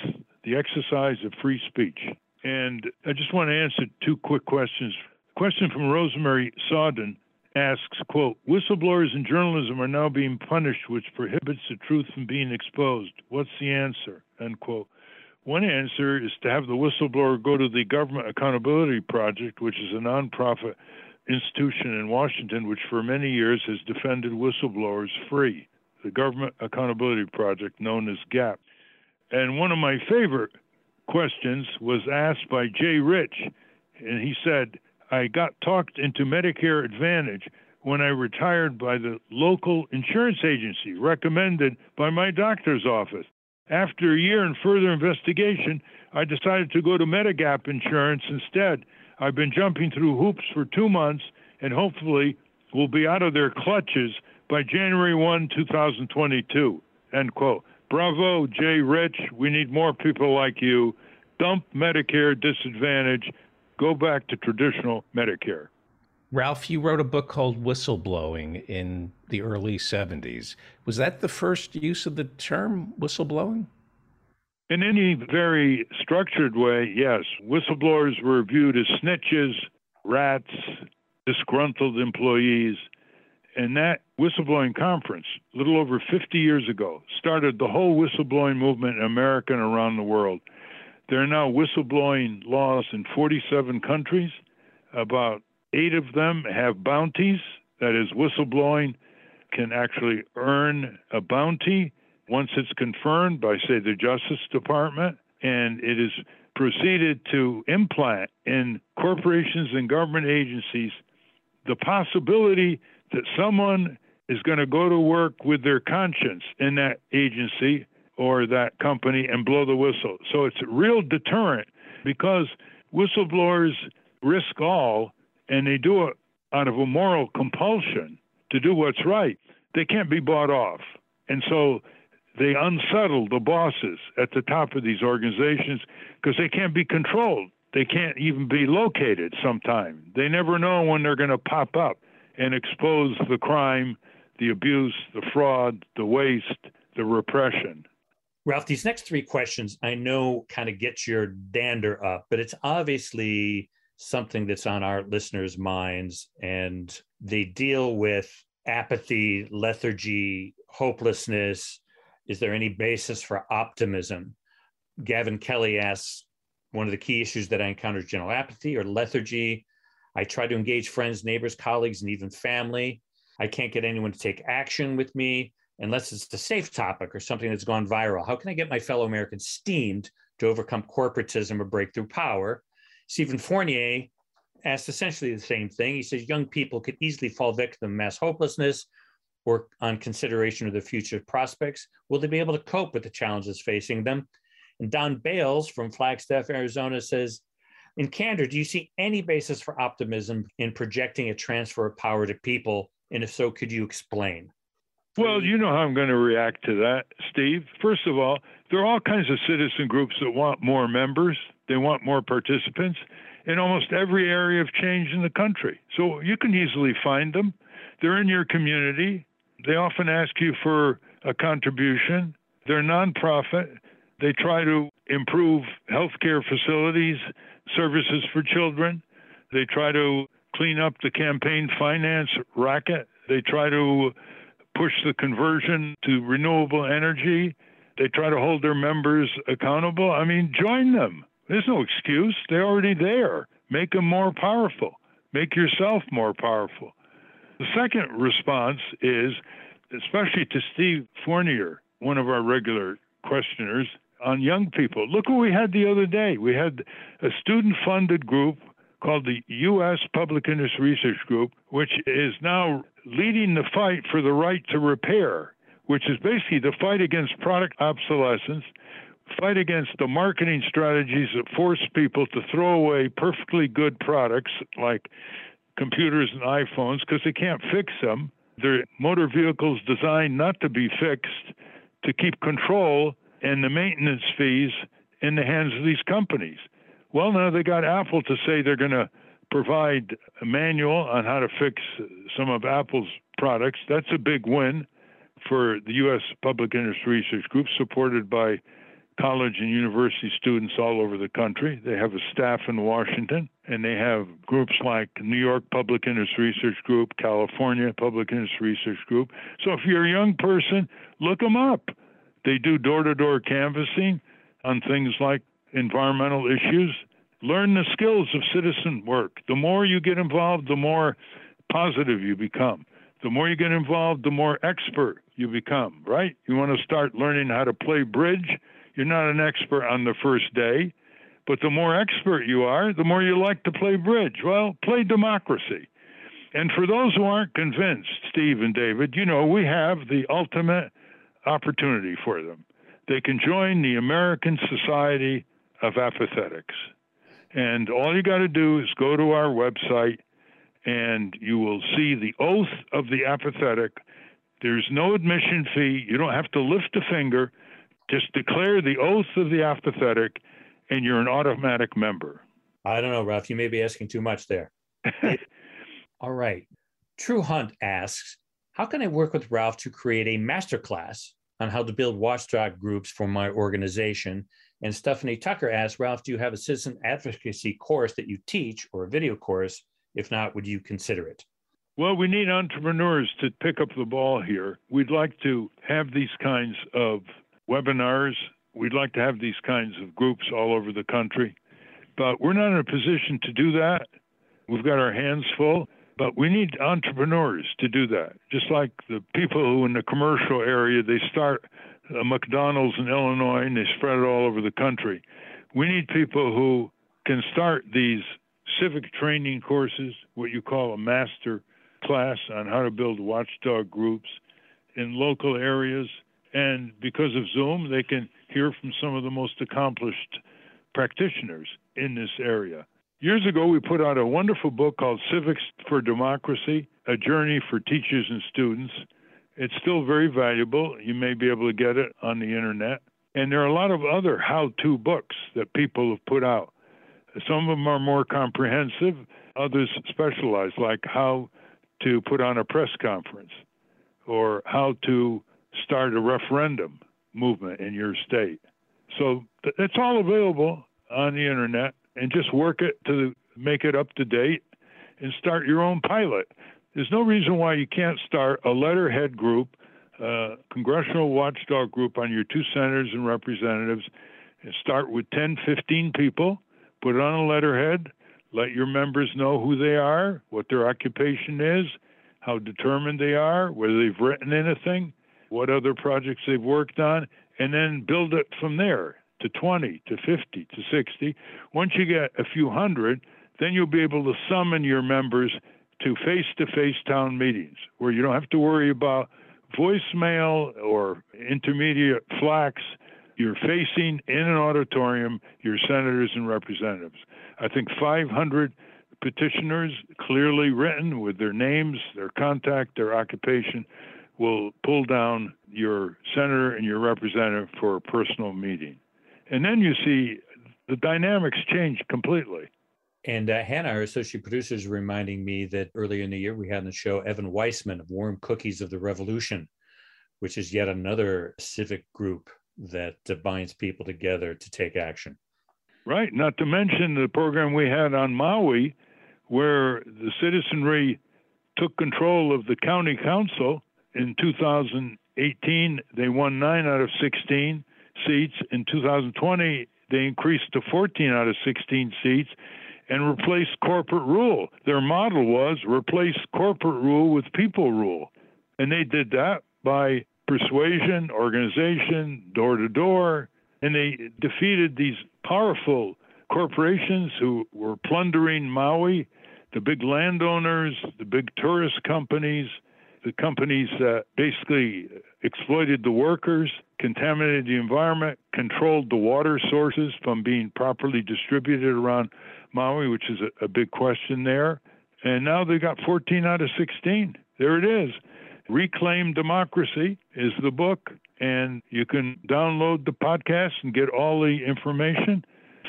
the exercise of free speech. And I just want to answer two quick questions. Question from Rosemary Sawden asks, quote, whistleblowers in journalism are now being punished, which prohibits the truth from being exposed. What's the answer? End quote. One answer is to have the whistleblower go to the Government Accountability Project, which is a nonprofit institution in Washington which for many years has defended whistleblowers free the Government Accountability Project, known as GAP. And one of my favorite questions was asked by Jay Rich, and he said, I got talked into Medicare Advantage when I retired by the local insurance agency, recommended by my doctor's office. After a year and further investigation, I decided to go to Medigap insurance instead. I've been jumping through hoops for two months and hopefully will be out of their clutches by January 1, 2022. End quote. Bravo, Jay Rich. We need more people like you. Dump Medicare disadvantage. Go back to traditional Medicare. Ralph, you wrote a book called Whistleblowing in the early 70s. Was that the first use of the term whistleblowing? In any very structured way, yes. Whistleblowers were viewed as snitches, rats, disgruntled employees. And that whistleblowing conference, a little over 50 years ago, started the whole whistleblowing movement in America and around the world. There are now whistleblowing laws in 47 countries. About eight of them have bounties. That is, whistleblowing can actually earn a bounty once it's confirmed by, say, the Justice Department. And it is proceeded to implant in corporations and government agencies the possibility that someone is going to go to work with their conscience in that agency or that company and blow the whistle. So it's a real deterrent because whistleblowers risk all and they do it out of a moral compulsion to do what's right. They can't be bought off. And so they unsettle the bosses at the top of these organizations because they can't be controlled. They can't even be located sometime. They never know when they're going to pop up and expose the crime, the abuse, the fraud, the waste, the repression. Ralph, these next three questions I know kind of get your dander up, but it's obviously something that's on our listeners' minds, and they deal with apathy, lethargy, hopelessness. Is there any basis for optimism? Gavin Kelly asks, one of the key issues that I encounter is general apathy or lethargy. I try to engage friends, neighbors, colleagues, and even family. I can't get anyone to take action with me unless it's a safe topic or something that's gone viral. How can I get my fellow Americans steamed to overcome corporatism or break through power? Stephen Fournier asked essentially the same thing. He says young people could easily fall victim to mass hopelessness or on consideration of their future prospects. Will they be able to cope with the challenges facing them? And Don Bales from Flagstaff, Arizona says, in candor, do you see any basis for optimism in projecting a transfer of power to people? And if so, could you explain? Well, you know how I'm going to react to that, Steve. First of all, there are all kinds of citizen groups that want more members, they want more participants in almost every area of change in the country. So you can easily find them. They're in your community. They often ask you for a contribution. They're nonprofit. They try to improve healthcare facilities, services for children. They try to clean up the campaign finance racket. They try to push the conversion to renewable energy. They try to hold their members accountable. I mean, join them. There's no excuse. They're already there. Make them more powerful. Make yourself more powerful. The second response is, especially to Steve Fournier, one of our regular questioners, on young people. Look what we had the other day. We had a student funded group called the U.S. Public Interest Research Group, which is now leading the fight for the right to repair, which is basically the fight against product obsolescence, fight against the marketing strategies that force people to throw away perfectly good products like computers and iPhones because they can't fix them. They're motor vehicles designed not to be fixed, to keep control and the maintenance fees in the hands of these companies. Well, now they got Apple to say they're going to provide a manual on how to fix some of Apple's products. That's a big win for the U.S. Public Interest Research Group, supported by college and university students all over the country. They have a staff in Washington, and they have groups like New York Public Interest Research Group, California Public Interest Research Group. So if you're a young person, look them up. They do door to door canvassing on things like environmental issues. Learn the skills of citizen work. The more you get involved, the more positive you become. The more you get involved, the more expert you become, right? You want to start learning how to play bridge. You're not an expert on the first day, but the more expert you are, the more you like to play bridge. Well, play democracy. And for those who aren't convinced, Steve and David, you know, we have the ultimate opportunity for them. They can join the American Society of Apathetics. And all you got to do is go to our website and you will see the oath of the apathetic. There's no admission fee. You don't have to lift a finger. Just declare the oath of the apathetic and you're an automatic member. I don't know, Ralph. You may be asking too much there. All right. True Hunt asks, how can I work with Ralph to create a masterclass on how to build watchdog groups for my organization? And Stephanie Tucker asked, Ralph, do you have a citizen advocacy course that you teach or a video course? If not, would you consider it? Well, we need entrepreneurs to pick up the ball here. We'd like to have these kinds of webinars. We'd like to have these kinds of groups all over the country, but we're not in a position to do that. We've got our hands full, but we need entrepreneurs to do that. Just like the people who in the commercial area, they start a McDonald's in Illinois and they spread it all over the country. We need people who can start these civic training courses, what you call a master class on how to build watchdog groups in local areas. And because of Zoom, they can hear from some of the most accomplished practitioners in this area. Years ago, we put out a wonderful book called Civics for Democracy A Journey for Teachers and Students. It's still very valuable. You may be able to get it on the internet. And there are a lot of other how to books that people have put out. Some of them are more comprehensive, others specialized, like how to put on a press conference or how to start a referendum movement in your state. So it's all available on the internet and just work it to make it up to date and start your own pilot. There's no reason why you can't start a letterhead group, a congressional watchdog group on your two senators and representatives, and start with 10, 15 people, put it on a letterhead, let your members know who they are, what their occupation is, how determined they are, whether they've written anything, what other projects they've worked on, and then build it from there to 20, to 50, to 60. Once you get a few hundred, then you'll be able to summon your members to face to face town meetings where you don't have to worry about voicemail or intermediate flacks. You're facing in an auditorium your senators and representatives. I think 500 petitioners, clearly written with their names, their contact, their occupation, will pull down your senator and your representative for a personal meeting. And then you see the dynamics change completely. And uh, Hannah, our associate producer, is reminding me that earlier in the year we had on the show Evan Weissman of Warm Cookies of the Revolution, which is yet another civic group that uh, binds people together to take action. Right. Not to mention the program we had on Maui, where the citizenry took control of the county council in 2018. They won nine out of 16 seats. In 2020, they increased to 14 out of 16 seats and replace corporate rule. Their model was replace corporate rule with people rule. And they did that by persuasion, organization, door to door, and they defeated these powerful corporations who were plundering Maui, the big landowners, the big tourist companies, the companies that basically exploited the workers, contaminated the environment, controlled the water sources from being properly distributed around Maui, which is a, a big question there. And now they've got 14 out of 16. There it is. Reclaim Democracy is the book, and you can download the podcast and get all the information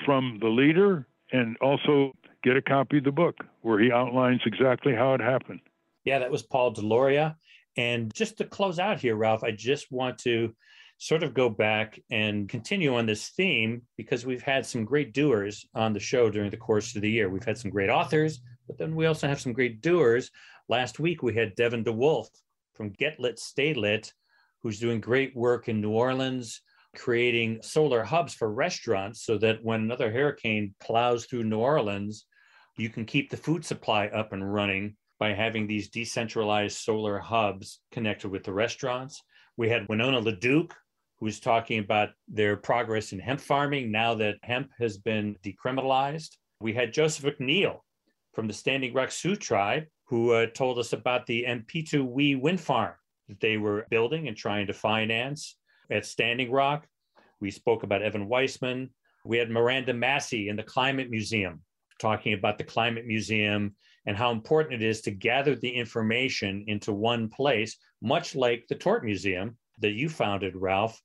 from the leader and also get a copy of the book where he outlines exactly how it happened. Yeah, that was Paul Deloria. And just to close out here, Ralph, I just want to sort of go back and continue on this theme because we've had some great doers on the show during the course of the year. We've had some great authors, but then we also have some great doers. Last week, we had Devin De Wulf from Get Lit, Stay Lit, who's doing great work in New Orleans, creating solar hubs for restaurants so that when another hurricane plows through New Orleans, you can keep the food supply up and running by having these decentralized solar hubs connected with the restaurants. We had Winona LaDuke, who was talking about their progress in hemp farming now that hemp has been decriminalized. We had Joseph McNeil from the Standing Rock Sioux tribe, who uh, told us about the Anpetu Wi wind farm that they were building and trying to finance at Standing Rock. We spoke about Evan Weissman. We had Miranda Massie in the Climate Museum talking about the Climate Museum and how important it is to gather the information into one place, much like the Tort Museum that you founded, Ralph,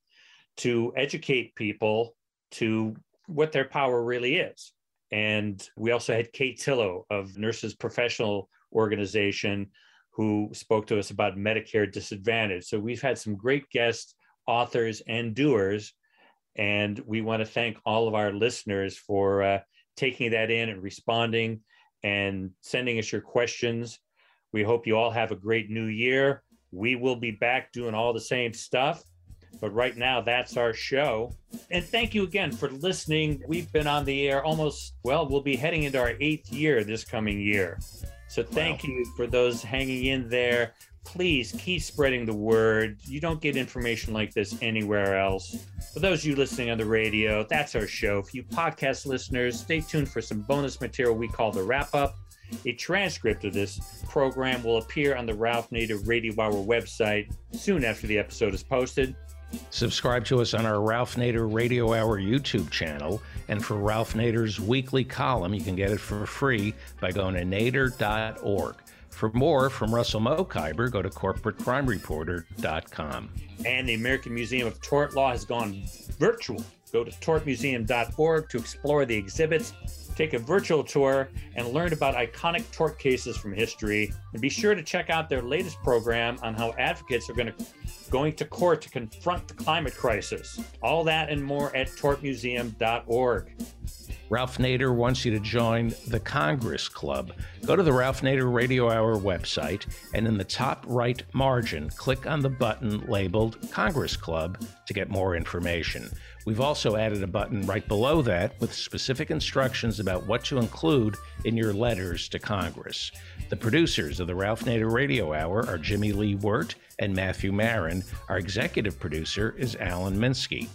to educate people to what their power really is. And we also had Kay Tillow of Nurses Professional organization who spoke to us about Medicare Disadvantage. So we've had some great guests, authors, and doers. And we want to thank all of our listeners for uh, taking that in and responding and sending us your questions. We hope you all have a great new year. We will be back doing all the same stuff. But right now, that's our show. And thank you again for listening. We've been on the air almost, well, we'll be heading into our eighth year this coming year. So thank wow. you for those hanging in there. Please keep spreading the word. You don't get information like this anywhere else. For those of you listening on the radio, that's our show. For you podcast listeners, stay tuned for some bonus material we call the wrap up. A transcript of this program will appear on the Ralph Nader Radio Hour website soon after the episode is posted. Subscribe to us on our Ralph Nader Radio Hour YouTube channel. And for Ralph Nader's weekly column, you can get it for free by going to nader.org. For more from Russell Mokhiber, go to corporatecrimereporter.com. And the American Museum of Tort Law has gone virtual. Go to tortmuseum.org to explore the exhibits, take a virtual tour, and learn about iconic tort cases from history. And be sure to check out their latest program on how advocates are going to going to court to confront the climate crisis. All that and more at tortmuseum.org. Ralph Nader wants you to join the Congress Club. Go to the Ralph Nader Radio Hour website and in the top right margin, click on the button labeled Congress Club to get more information. We've also added a button right below that with specific instructions about what to include in your letters to Congress. The producers of the Ralph Nader Radio Hour are Jimmy Lee Wirt and Matthew Marin. Our executive producer is Alan Minsky.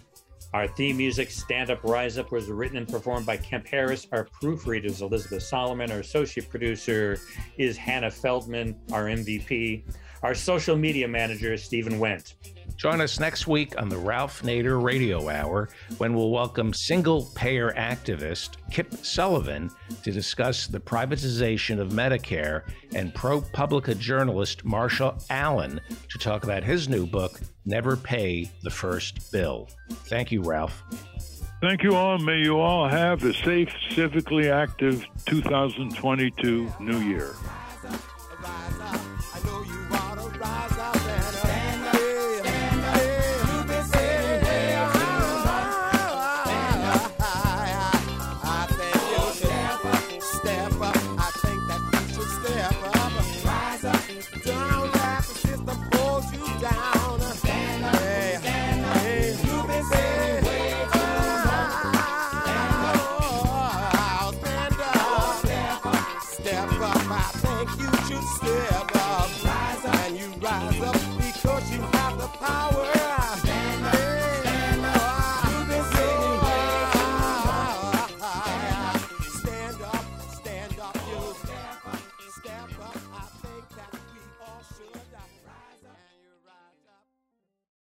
Our theme music, Stand Up, Rise Up, was written and performed by Kemp Harris. Our proofreader is Elizabeth Solomon. Our associate producer is Hannah Feldman, our MVP. Our social media manager is Stephen Wendt. Join us next week on the Ralph Nader Radio Hour when we'll welcome single payer activist Kip Sullivan to discuss the privatization of Medicare and ProPublica journalist Marshall Allen to talk about his new book, Never Pay the First Bill. Thank you, Ralph. Thank you all. May you all have a safe, civically active 2022 New Year.